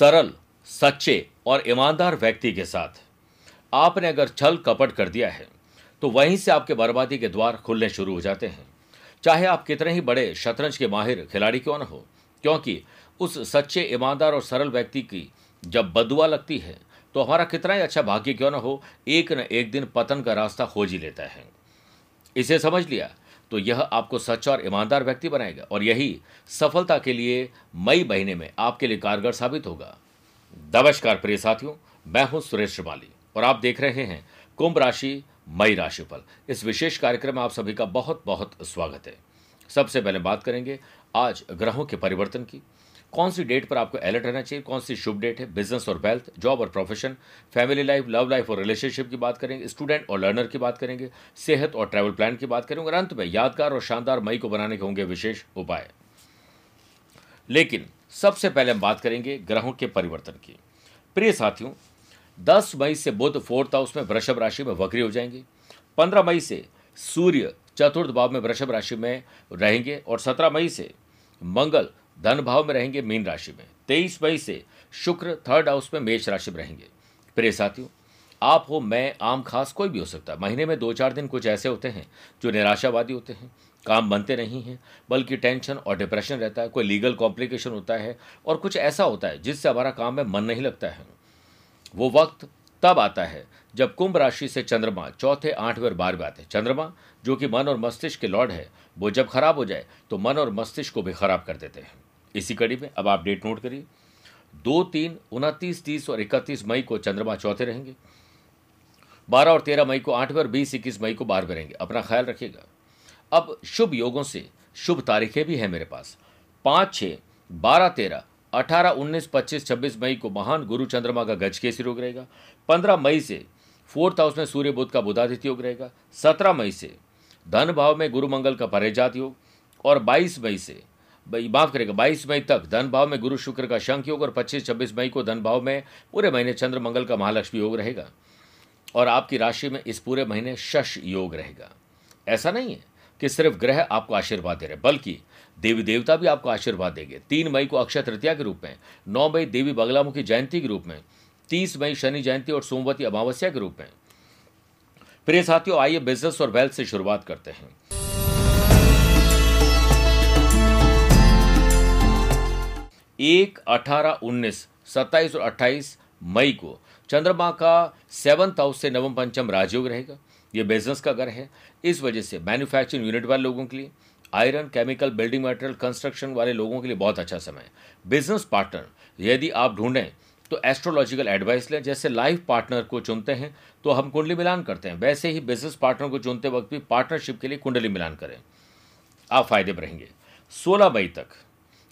सरल, सच्चे और ईमानदार व्यक्ति के साथ। आपने अगर छल कपट कर दिया है तो वहीं से आपके बर्बादी के द्वार खुलने शुरू हो जाते हैं। चाहे आप कितने ही बड़े शतरंज के माहिर खिलाड़ी क्यों न हो, क्योंकि उस सच्चे, ईमानदार और सरल व्यक्ति की जब बदुआ लगती है तो हमारा कितना ही अच्छा भाग्य क्यों न हो, एक न एक दिन पतन का रास्ता खोज ही लेता है। इसे समझ लिया? तो यह आपको सच्चा और ईमानदार व्यक्ति बनाएगा और यही सफलता के लिए मई महीने में आपके लिए कारगर साबित होगा। नमस्कार प्रिय साथियों, मैं हूँ सुरेश श्रिमाली और आप देख रहे हैं कुंभ राशि, मई राशि पर। इस विशेष कार्यक्रम में आप सभी का बहुत बहुत स्वागत है। सबसे पहले बात करेंगे आज ग्रहों के परिवर्तन की। कौन सी डेट पर आपको अलर्ट रहना चाहिए, कौन सी शुभ डेट है बिज़नेस और वेल्थ जॉब और profession family life love life और रिलेशनशिप की बात करेंगे स्टूडेंट और लर्नर की बात करेंगे, सेहत और ट्रैवल प्लान की बात करेंगे और अंत में यादगार और शानदार मई को बनाने के होंगे विशेष उपाय। लेकिन सबसे पहले हम बात करेंगे ग्रहों के परिवर्तन की। प्रिय साथियों 10 मई से बुध फोर्थ हाउस में वृषभ राशि में वक्री हो जाएँगे 15 मई से सूर्य चतुर्थ भाव में वृषभ राशि में रहेंगे और 17 मई से मंगल धन भाव में रहेंगे मीन राशि में। 23 मई से शुक्र थर्ड हाउस में मेष राशि में रहेंगे। प्रिय साथियों, आप हो, मैं, आम, खास कोई भी हो सकता है। महीने में दो चार दिन कुछ ऐसे होते हैं जो निराशावादी होते हैं, काम बनते नहीं हैं, बल्कि टेंशन और डिप्रेशन रहता है, कोई लीगल कॉम्प्लिकेशन होता है और कुछ ऐसा होता है जिससे हमारा काम में मन नहीं लगता है। वो वक्त तब आता है जब कुंभ राशि से चंद्रमा, चौथे, आठवें और बारहवें आते हैं। चंद्रमा, जो कि मन और मस्तिष्क के लॉर्ड है, वो जब खराब हो जाए तो मन और मस्तिष्क को भी खराब कर देते हैं। इसी कड़ी में। अब आप डेट नोट करिए। दो, तीन, उनतीस, तीस और इकतीस मई को चंद्रमा चौथे रहेंगे। बारह और तेरह मई को आठवें और बीस, इक्कीस मई को बारहवें रहेंगे अपना ख्याल रखिएगा। अब शुभ योगों से शुभ तारीखें भी हैं मेरे पास। पाँच छः बारह, तेरह, अठारह, उन्नीस, पच्चीस, छब्बीस मई को महान गुरु चंद्रमा का गज योग रहेगा। पंद्रह मई से फोर्थ हाउस में सूर्य बुद्ध का बुधादित्य योग रहेगा। सत्रह मई से धन भाव में गुरु मंगल का परेजात योग और बाईस मई से माफ़ करेगा, बाईस मई तक धन भाव में गुरु शुक्र का शंख योग और पच्चीस, छब्बीस मई को धन भाव में पूरे महीने चंद्र मंगल का महालक्ष्मी योग रहेगा और आपकी राशि में इस पूरे महीने शश योग रहेगा। ऐसा नहीं है कि सिर्फ़ ग्रह आपको आशीर्वाद दे रहे बल्कि देवी देवता भी आपको आशीर्वाद देंगे। तीन मई को अक्षय तृतीया के रूप में, नौ मई देवी बगलामुखी जयंती के रूप में, तीस मई शनि जयंती और सोमवती अमावस्या के रूप में। प्रिय साथियों, आइए बिज़नेस और वेल्थ से शुरुआत करते हैं। एक अठारह उन्नीस, सत्ताईस और अट्ठाईस मई को चंद्रमा का सेवंथ हाउस से नवम पंचम राजयोग रहेगा। ये बिज़नेस का घर है। इस वजह से मैन्युफैक्चरिंग यूनिट वाले लोगों के लिए iron chemical building material construction वाले लोगों के लिए बहुत अच्छा समय है। बिज़नेस पार्टनर यदि आप ढूंढें तो एस्ट्रोलॉजिकल एडवाइस लें। जैसे लाइफ पार्टनर को चुनते हैं तो हम कुंडली मिलान करते हैं। वैसे ही बिज़नेस पार्टनर को चुनते वक्त भी पार्टनरशिप के लिए कुंडली मिलान करें। आप फ़ायदे में रहेंगे। सोलह मई तक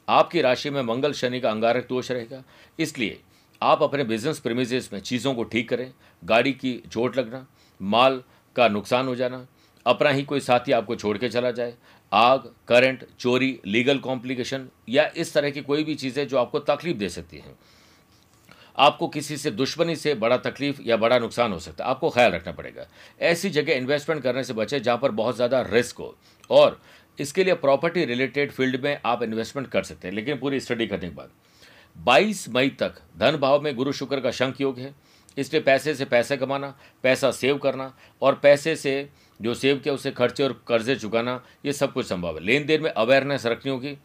आपकी राशि में मंगल शनि का अंगारक दोष रहेगा। इसलिए आप अपने बिज़नेस प्रेमिजेस में चीज़ों को ठीक करें, गाड़ी की चोट लगना, माल का नुकसान हो जाना, अपना ही कोई साथी आपको छोड़ के चला जाए, आग करंट चोरी लीगल कॉम्प्लिकेशन या इस तरह की कोई भी चीज़ें जो आपको तकलीफ़ दे सकती हैं। आपको किसी से दुश्मनी से बड़ा तकलीफ़ या बड़ा नुकसान हो सकता है। आपको ख्याल रखना पड़ेगा। ऐसी जगह इन्वेस्टमेंट करने से बचे जहाँ पर बहुत ज़्यादा रिस्क हो। और इसके लिए प्रॉपर्टी रिलेटेड फ़ील्ड में आप इन्वेस्टमेंट कर सकते हैं। लेकिन पूरी स्टडी करने के बाद। 22 मई तक धन भाव में गुरु शुक्र का शंख योग है। इसलिए पैसे से पैसे कमाना, पैसा सेव करना और पैसे से जो सेव किया उसे खर्चे और कर्जे चुकाना, ये सब कुछ संभव है। लेन देन में अवेयरनेस रखनी होगी।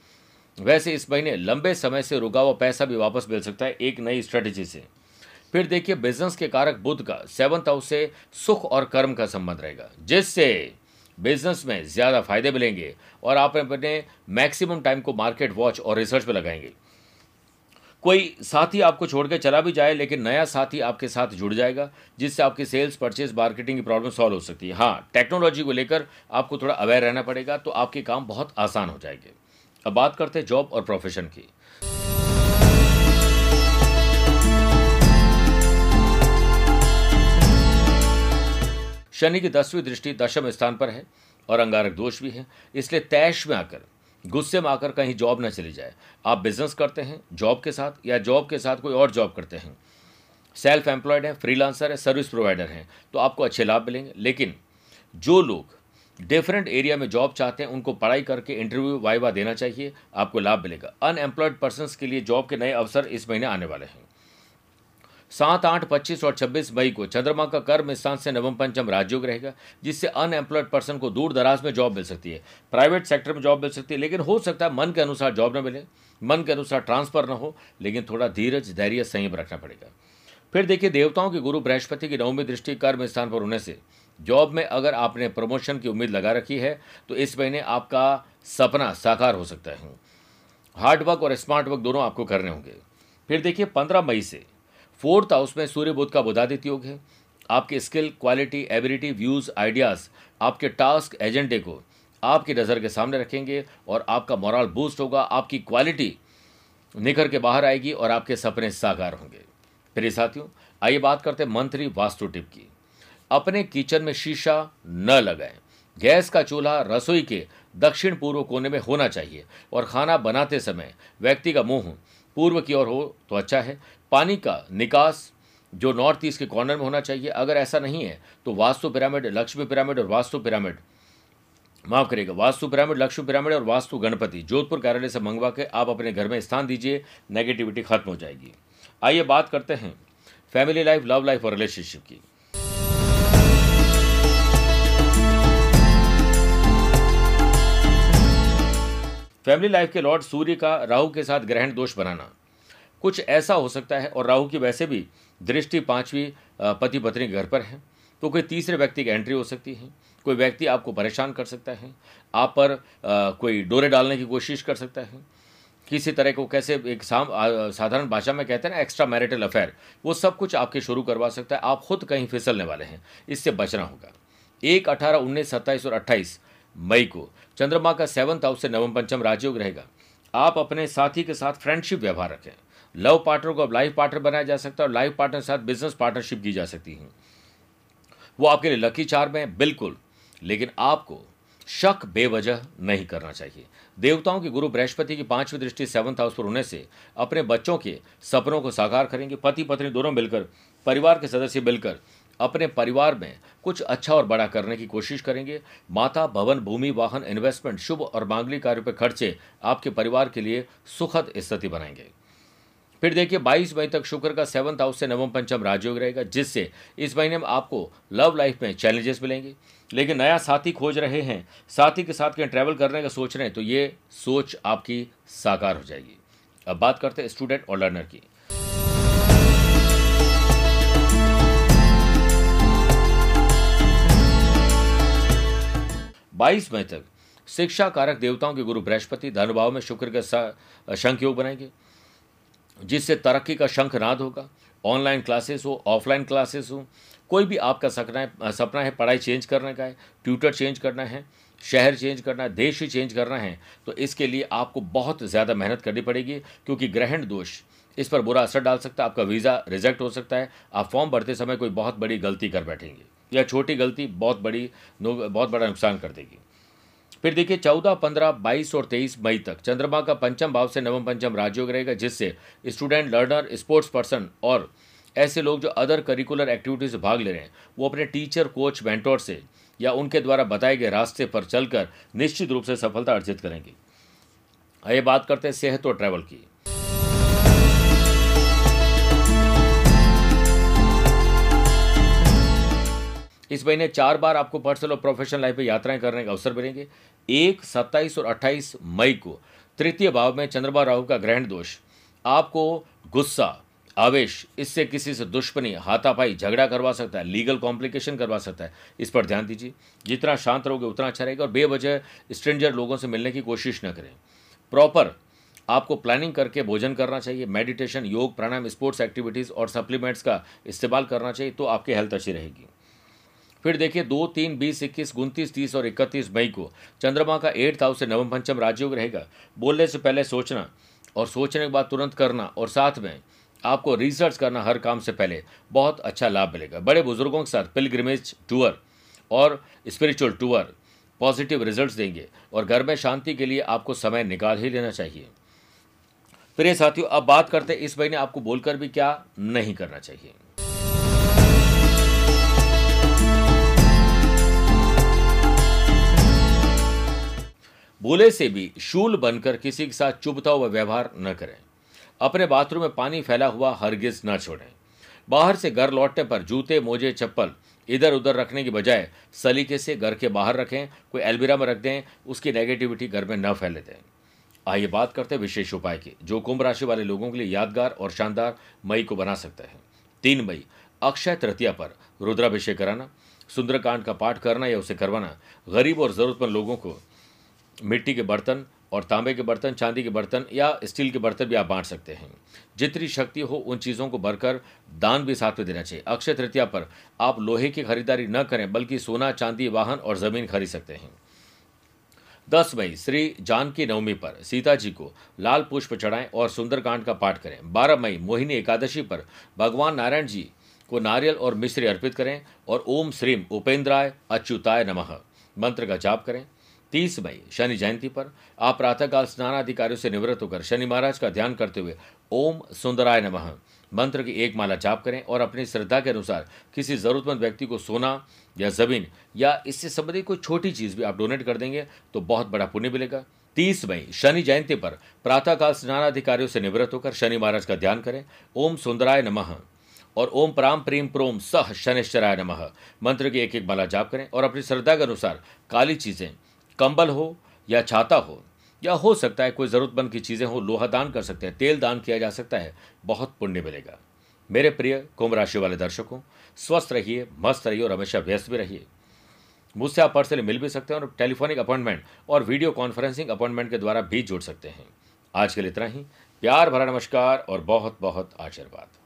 वैसे इस महीने लंबे समय से रुका हुआ पैसा भी वापस मिल सकता है एक नई स्ट्रेटेजी से। फिर देखिए बिज़नेस के कारक बुद्ध का सेवंथ हाउस से सुख और कर्म का संबंध रहेगा, जिससे बिज़नेस में ज़्यादा फ़ायदे मिलेंगे और आप अपने मैक्सिमम टाइम को मार्केट वॉच और रिसर्च में लगाएँगे। कोई साथी आपको छोड़ के चला भी जाए, लेकिन नया साथी आपके साथ जुड़ जाएगा, जिससे आपकी सेल्स परचेज मार्केटिंग की प्रॉब्लम सॉल्व हो सकती है। हाँ टेक्नोलॉजी को लेकर आपको थोड़ा अवेयर रहना पड़ेगा तो आपके काम बहुत आसान हो जाएँगे। अब बात करते हैं जॉब और प्रोफेशन की। शनि की दसवीं दृष्टि दशम स्थान पर है और अंगारक दोष भी है। इसलिए तैश में आकर, गुस्से में आकर कहीं जॉब ना चली जाए। आप बिज़नेस करते हैं, जॉब के साथ या जॉब के साथ कोई और जॉब करते हैं। सेल्फ एम्प्लॉयड है, फ्रीलांसर है, सर्विस प्रोवाइडर हैं तो आपको अच्छे लाभ मिलेंगे। लेकिन जो लोग डिफरेंट एरिया में जॉब चाहते हैं, उनको पढ़ाई करके इंटरव्यू, वाइवा देना चाहिए, आपको लाभ मिलेगा। अनएम्प्लॉयड पर्सन के लिए जॉब के नए अवसर इस महीने आने वाले हैं। सात आठ पच्चीस और छब्बीस मई को चंद्रमा का कर्म स्थान से नवम पंचम राजयोग रहेगा, जिससे अनएम्प्लॉयड पर्सन को दूर दराज में जॉब मिल सकती है। प्राइवेट सेक्टर में जॉब मिल सकती है, लेकिन हो सकता है मन के अनुसार जॉब न मिले, मन के अनुसार ट्रांसफ़र न हो, लेकिन थोड़ा धीरज, धैर्य, संयम रखना पड़ेगा। फिर देखिए, देवताओं के गुरु बृहस्पति की नवमी दृष्टि कर्म स्थान पर होने से जॉब में अगर आपने प्रमोशन की उम्मीद लगा रखी है तो इस महीने आपका सपना साकार हो सकता है। हार्ड वर्क और स्मार्ट वर्क दोनों आपको करने होंगे। फिर देखिए, पंद्रह मई से फोर्थ हाउस में सूर्य बुद्ध का बुधादित्य योग है। आपके skill, quality, ability, views, ideas, आपके टास्क, एजेंडे को आपकी नज़र के सामने रखेंगे और आपका मोरल बूस्ट होगा, आपकी क्वालिटी निखर के बाहर आएगी और आपके सपने साकार होंगे। फिर साथियों, आइए बात करते हैं मंत्री वास्तु टिप की। अपने किचन में शीशा न लगाएँ। गैस का चूल्हा रसोई के दक्षिण पूर्व कोने में होना चाहिए और खाना बनाते समय व्यक्ति का मुँह पूर्व की ओर हो तो अच्छा है। पानी का निकास जो नॉर्थ ईस्ट के कॉर्नर में होना चाहिए। अगर ऐसा नहीं है तो वास्तु पिरामिड, लक्ष्मी पिरामिड और वास्तु पिरामिड, माफ़ करिएगा, वास्तु पिरामिड, लक्ष्मी पिरामिड और वास्तु गणपति, जोधपुर कार्यालय से मंगवा के आप अपने घर में स्थान दीजिए नेगेटिविटी खत्म हो जाएगी। आइए बात करते हैं फैमिली लाइफ लव लाइफ और रिलेशनशिप की। फैमिली लाइफ के लॉर्ड सूर्य का राहु के साथ ग्रहण दोष बनाना। कुछ ऐसा हो सकता है और राहु की वैसे भी दृष्टि पांचवी पति पत्नी घर पर है। तो कोई तीसरे व्यक्ति की एंट्री हो सकती है कोई व्यक्ति आपको परेशान कर सकता है आप पर आ, कोई डोरे डालने की कोशिश कर सकता है। किसी तरह को कैसे एक साधारण भाषा में कहते हैं ना एक्स्ट्रा मैरिटल अफेयर वो सब कुछ आपके शुरू करवा सकता है आप खुद कहीं फिसलने वाले हैं इससे बचना होगा। एक अठारह उन्नीस सत्ताईस और अट्ठाईस मई को चंद्रमा का सेवंथ हाउस से नवम पंचम राजयोग रहेगा। आप अपने साथी के साथ फ्रेंडशिप व्यवहार रखें। लव पार्टनर को अब लाइफ पार्टनर बनाया जा सकता है और लाइफ पार्टनर के साथ बिज़नेस पार्टनरशिप की जा सकती है। वो आपके लिए लकी चार में है, बिल्कुल। लेकिन आपको शक बेवजह नहीं करना चाहिए। देवताओं के गुरु बृहस्पति की पांचवी दृष्टि सेवंथ हाउस पर होने से अपने बच्चों के सपनों को साकार करेंगे। पति पत्नी दोनों मिलकर, परिवार के सदस्य मिलकर अपने परिवार में कुछ अच्छा और बड़ा करने की कोशिश करेंगे। माता, भवन, भूमि, वाहन इन्वेस्टमेंट शुभ और मांगलिक कार्यों पर खर्चे आपके परिवार के लिए सुखद स्थिति बनाएँगे। फिर देखिए 22 मई तक शुक्र का सेवंथ हाउस से नवम पंचम राजयोग रहेगा, जिससे इस महीने में आपको लव लाइफ में चैलेंजेस मिलेंगे। लेकिन नया साथी खोज रहे हैं, साथी के साथ कहीं ट्रैवल करने का सोच रहे हैं तो ये सोच आपकी साकार हो जाएगी। अब बात करते हैं स्टूडेंट और लर्नर की। बाईस मई तक शिक्षा कारक देवताओं के गुरु बृहस्पति धनुभाव में शुक्र के शंख योग बनाएँगे। जिससे तरक्की का शंखनाद होगा। ऑनलाइन क्लासेस हो, ऑफलाइन क्लासेस हो, कोई भी आपका सपना है सपना है पढ़ाई चेंज करने का है, ट्यूटर चेंज करना है, शहर चेंज करना है, देश ही चेंज करना है तो इसके लिए आपको बहुत ज़्यादा मेहनत करनी पड़ेगी, क्योंकि ग्रहण दोष इस पर बुरा असर डाल सकता है, आपका वीज़ा रिजेक्ट हो सकता है, आप फॉर्म भरते समय कोई बहुत बड़ी गलती कर बैठेंगे, या छोटी गलती बहुत बड़ी, बहुत बड़ा नुकसान कर देगी। फिर देखिए, चौदह, पंद्रह, बाईस और तेईस मई तक चंद्रमा का पंचम भाव से नवम पंचम राजयोग रहेगा, जिससे स्टूडेंट लर्नर स्पोर्ट्स पर्सन और ऐसे लोग जो अदर करिकुलर एक्टिविटीज़ भाग ले रहे हैं, वो अपने टीचर कोच मेंटोर से या उनके द्वारा बताए गए रास्ते पर चलकर निश्चित रूप से सफलता अर्जित करेंगे। आइए बात करते हैं सेहत और ट्रैवल की। इस महीने चार बार आपको पर्सनल और प्रोफेशनल लाइफ में यात्राएँ करने का अवसर मिलेंगे। एक, सत्ताईस और अट्ठाईस मई को तृतीय भाव में चंद्रमा राहु का ग्रहण दोष। आपको गुस्सा, आवेश, इससे किसी से दुश्मनी, हाथापाई, झगड़ा करवा सकता है लीगल कॉम्प्लिकेशन करवा सकता है, इस पर ध्यान दीजिए। जितना शांत रहोगे उतना अच्छा रहेगा और बेवजह स्ट्रेंजर लोगों से मिलने की कोशिश न करें। प्रॉपर आपको प्लानिंग करके भोजन करना चाहिए मेडिटेशन योग, प्राणायाम स्पोर्ट्स एक्टिविटीज़ और सप्लीमेंट्स का इस्तेमाल करना चाहिए तो आपकी हेल्थ अच्छी रहेगी। फिर देखिए, दो, तीन, बीस, इक्कीस, उनतीस, तीस और इकतीस मई को। चंद्रमा का एट्थ हाउस से नवम पंचम राजयोग रहेगा। बोलने से पहले सोचना और सोचने के बाद तुरंत करना और साथ में आपको रिसर्च करना हर काम से पहले। बहुत अच्छा लाभ मिलेगा। बड़े बुज़ुर्गों के साथ पिलग्रिमेज टूर और स्पिरिचुअल टूर पॉजिटिव रिजल्ट्स देंगे और घर में शांति के लिए आपको समय निकाल ही लेना चाहिए। फिर ये साथियों, अब बात करते हैं, इस महीने आपको बोलकर भी क्या नहीं करना चाहिए। बोले से भी शूल बनकर किसी के साथ चुभता हुआ व्यवहार न करें। अपने बाथरूम में पानी फैला हुआ हरगिज न छोड़ें। बाहर से घर लौटने पर जूते, मोजे, चप्पल इधर उधर रखने की बजाय सलीके से घर के बाहर रखें, कोई एलबिरा में रख दें, उसकी नेगेटिविटी घर में न फैले दें। आइए बात करते हैं विशेष उपाय की, जो कुंभ राशि वाले लोगों के लिए यादगार और शानदार मई को बना सकते हैं। तीन मई, अक्षय तृतीया पर रुद्राभिषेक कराना, सुंदरकांड का पाठ करना या उसे करवाना, गरीब और ज़रूरतमंद लोगों को मिट्टी के बर्तन और तांबे के बर्तन, चांदी के बर्तन या स्टील के बर्तन भी आप बांट सकते हैं। जितनी शक्ति हो, उन चीज़ों को भरकर दान भी साथ में देना चाहिए। अक्षय तृतीया पर आप लोहे की खरीदारी न करें, बल्कि सोना, चांदी, वाहन और ज़मीन खरीद सकते हैं। दस मई, श्री जानकी नवमी पर सीता जी को लाल पुष्प चढ़ाएँ और सुंदरकांड का पाठ करें। बारह मई, मोहिनी एकादशी पर भगवान नारायण जी को नारियल और मिश्री अर्पित करें और ओम श्रीम उपेंद्राय अच्युताय नमः मंत्र का जाप करें। तीस मई, शनि जयंती पर आप प्रातःकाल स्नानाधिकारियों से निवृत्त होकर शनि महाराज का ध्यान करते हुए ओम सुंदराय नमः मंत्र की एक माला जाप करें और अपनी श्रद्धा के अनुसार किसी ज़रूरतमंद व्यक्ति को सोना या ज़मीन या इससे संबंधित कोई छोटी चीज़ भी आप डोनेट कर देंगे तो बहुत बड़ा पुण्य मिलेगा। तीस मई, शनि जयंती पर प्रातःकाल स्नानाधिकारियों से निवृत्त होकर शनि महाराज का ध्यान करें। ओम सुंदराय नमः और ओम प्राम प्रेम प्रोम सह शनिश्चराय नमः मंत्र की एक एक माला जाप करें और अपनी श्रद्धा के अनुसार काली चीज़ें कंबल हो या छाता हो, या हो सकता है कोई ज़रूरतमंद की चीज़ें हो, लोहा दान कर सकते हैं, तेल दान किया जा सकता है, बहुत पुण्य मिलेगा। मेरे प्रिय कुंभ राशि वाले दर्शकों, स्वस्थ रहिए, मस्त रहिए और हमेशा व्यस्त भी रहिए। मुझसे आप पर्सनली मिल भी सकते हैं और टेलीफोनिक अपॉइंटमेंट और वीडियो कॉन्फ्रेंसिंग अपॉइंटमेंट के द्वारा भी जुड़ सकते हैं। आज के लिए इतना ही, प्यार भरा नमस्कार और बहुत बहुत आशीर्वाद।